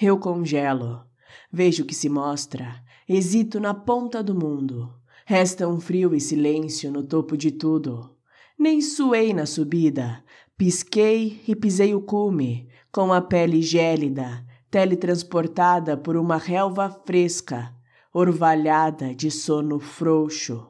Eu congelo, vejo que se mostra, hesito na ponta do mundo. Resta um frio e silêncio no topo de tudo. Nem suei na subida, pisquei e pisei o cume, com a pele gélida, teletransportada por uma relva fresca, orvalhada de sono frouxo.